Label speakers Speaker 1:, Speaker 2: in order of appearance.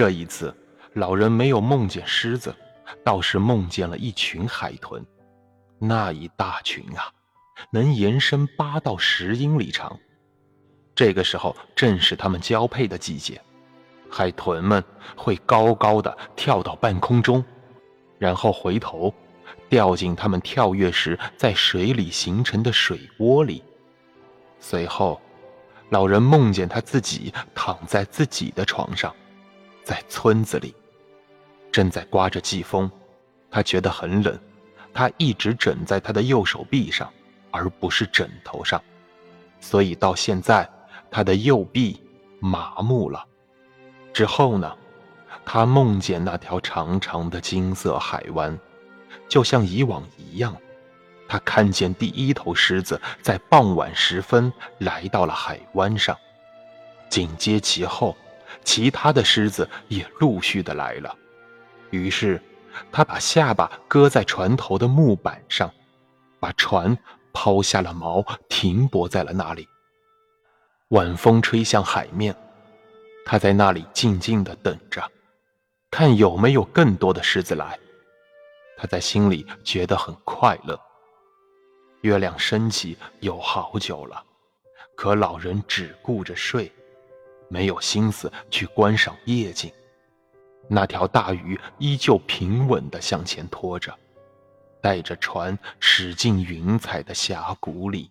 Speaker 1: 这一次，老人没有梦见狮子，倒是梦见了一群海豚。那一大群啊，能延伸八到十英里长。这个时候正是它们交配的季节，海豚们会高高的跳到半空中，然后回头掉进它们跳跃时在水里形成的水窝里。随后，老人梦见他自己躺在自己的床上。在村子里，正在刮着季风，他觉得很冷，他一直枕在他的右手臂上，而不是枕头上，所以到现在他的右臂麻木了。之后呢，他梦见那条长长的金色海湾，就像以往一样，他看见第一头狮子在傍晚时分来到了海湾上，紧接其后。其他的狮子也陆续的来了，于是他把下巴搁在船头的木板上，把船抛下了锚，停泊在了那里。晚风吹向海面，他在那里静静的等着，看有没有更多的狮子来。他在心里觉得很快乐。月亮升起有好久了，可老人只顾着睡。没有心思去观赏夜景，那条大鱼依旧平稳地向前拖着，带着船驶进云彩的峡谷里。